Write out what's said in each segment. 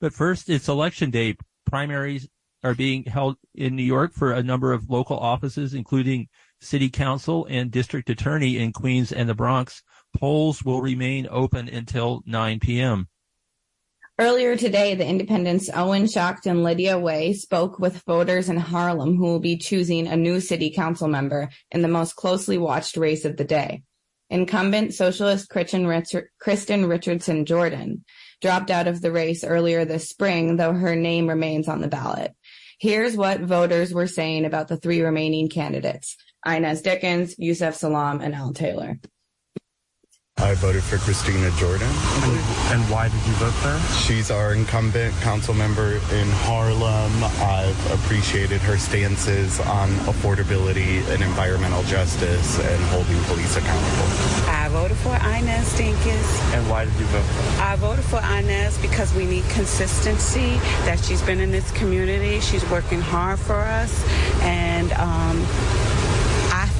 But first, it's election day. Primaries are being held in New York for a number of local offices, including city council and district attorney in Queens and the Bronx. Polls will remain open until 9 p.m. Earlier today, the Indypendent's Owen Schacht and Lydia Wei spoke with voters in Harlem who will be choosing a new city council member in the most closely watched race of the day. Incumbent socialist Kristen Richardson Jordan dropped out of the race earlier this spring, though her name remains on the ballot. Here's what voters were saying about the three remaining candidates, Inez Dickens, Yusef Salaam, and Al Taylor. I voted for Christina Jordan. And why did you vote for her? She's our incumbent council member in Harlem. I've appreciated her stances on affordability and environmental justice and holding police accountable. I voted for Inez Dinkins. And why did you vote for her? I voted for Inez because we need consistency, that she's been in this community. She's working hard for us. And, um, I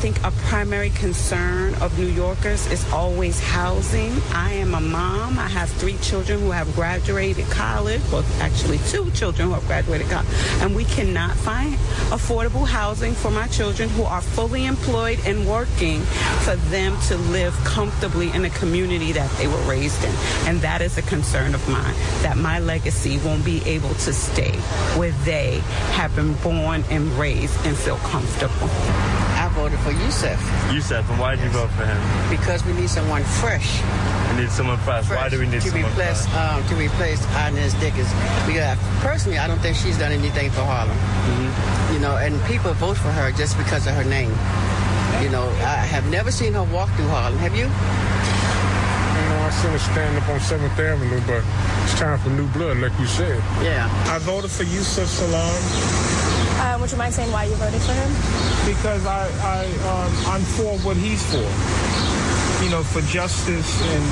think a primary concern of New Yorkers is always housing. I am a mom. I have three children who have graduated college. Well, actually, two children who have graduated college. And we cannot find affordable housing for my children who are fully employed and working for them to live comfortably in a community that they were raised in. And that is a concern of mine, that my legacy won't be able to stay where they have been born and raised and feel comfortable. I voted for Yusef. Yusef, and why did you vote for him? Because we need someone fresh. We need someone fresh. fresh. Why do we need to someone replace, fresh? Um, to replace Inez Dickens. Because personally, I don't think she's done anything for Harlem. Mm-hmm. You know, and people vote for her just because of her name. You know, I have never seen her walk through Harlem. Have you? You know, I seen her stand up on 7th Avenue, but it's time for new blood, like you said. Yeah. I voted for Yusef Salaam. Uh, would you mind saying why you voted for him? Because I, I, um, I'm for what he's for. You know, for justice and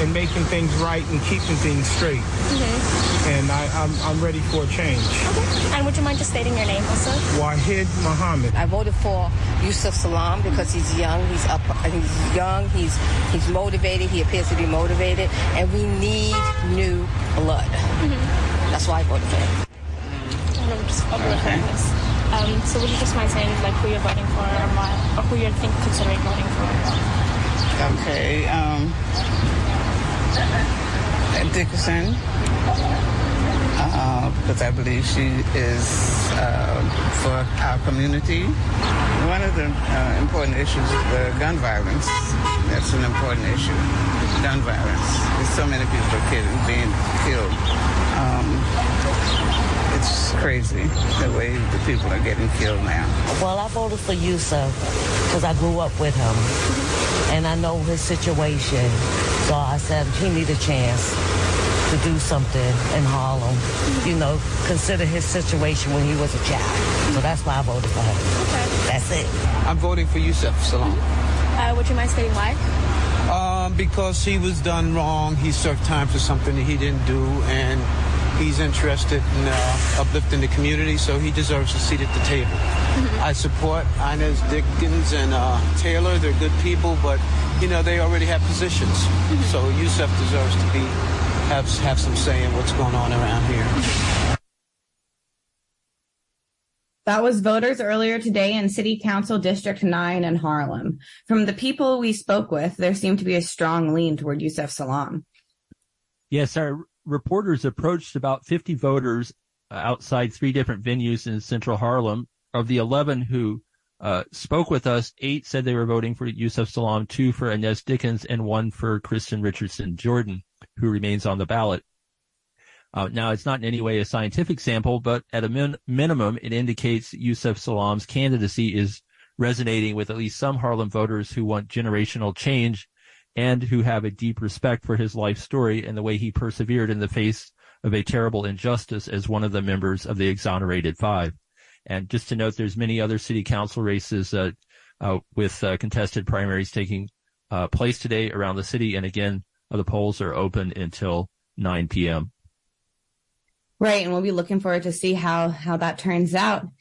and making things right and keeping things straight. Mm-hmm. And I, I'm, I'm ready for a change. Okay. And would you mind just stating your name also? Wahid Muhammad. I voted for Yusef Salaam because he's young, he's up, he's young, he's he's motivated, he appears to be motivated, and we need new blood. Mm-hmm. That's why I voted for him just okay. Um, so would you just mind saying like who you're voting for or, why, or who you're think, considering voting for? Okay. Um, Dickerson. Uh, because I believe she is uh, for our community. One of the uh, important issues is the gun violence. That's an important issue. Gun violence. There's so many people are being killed. Um, crazy the way the people are getting killed now. Well, I voted for Yusef because I grew up with him and I know his situation. So I said he need a chance to do something in Harlem. You know, consider his situation when he was a child. So that's why I voted for him. Okay. That's it. I'm voting for Yusef Salaam. Uh, would you mind stating why? Um, because he was done wrong. He served time for something that he didn't do, and he's interested in uh, uplifting the community, so he deserves a seat at the table. Mm-hmm. I support Inez Dickens and uh, Taylor. They're good people, but you know they already have positions. Mm-hmm. So Yusef deserves to be have have some say in what's going on around here. That was voters earlier today in City Council District 9 in Harlem. From the people we spoke with, there seemed to be a strong lean toward Yusef Salaam. Yes, our reporters approached about 50 voters outside three different venues in central Harlem. Of the 11 who uh, spoke with us, eight said they were voting for Yusef Salaam, two for Inez Dickens, and one for Kristen Richardson Jordan, who remains on the ballot. Uh, now, it's not in any way a scientific sample, but at a min- minimum, it indicates Yusef Salaam's candidacy is resonating with at least some Harlem voters who want generational change and who have a deep respect for his life story and the way he persevered in the face of a terrible injustice as one of the members of the exonerated five. And just to note, there's many other city council races uh, uh, with uh, contested primaries taking uh, place today around the city. And again, the polls are open until 9 p.m. Right, and we'll be looking forward to see how how that turns out.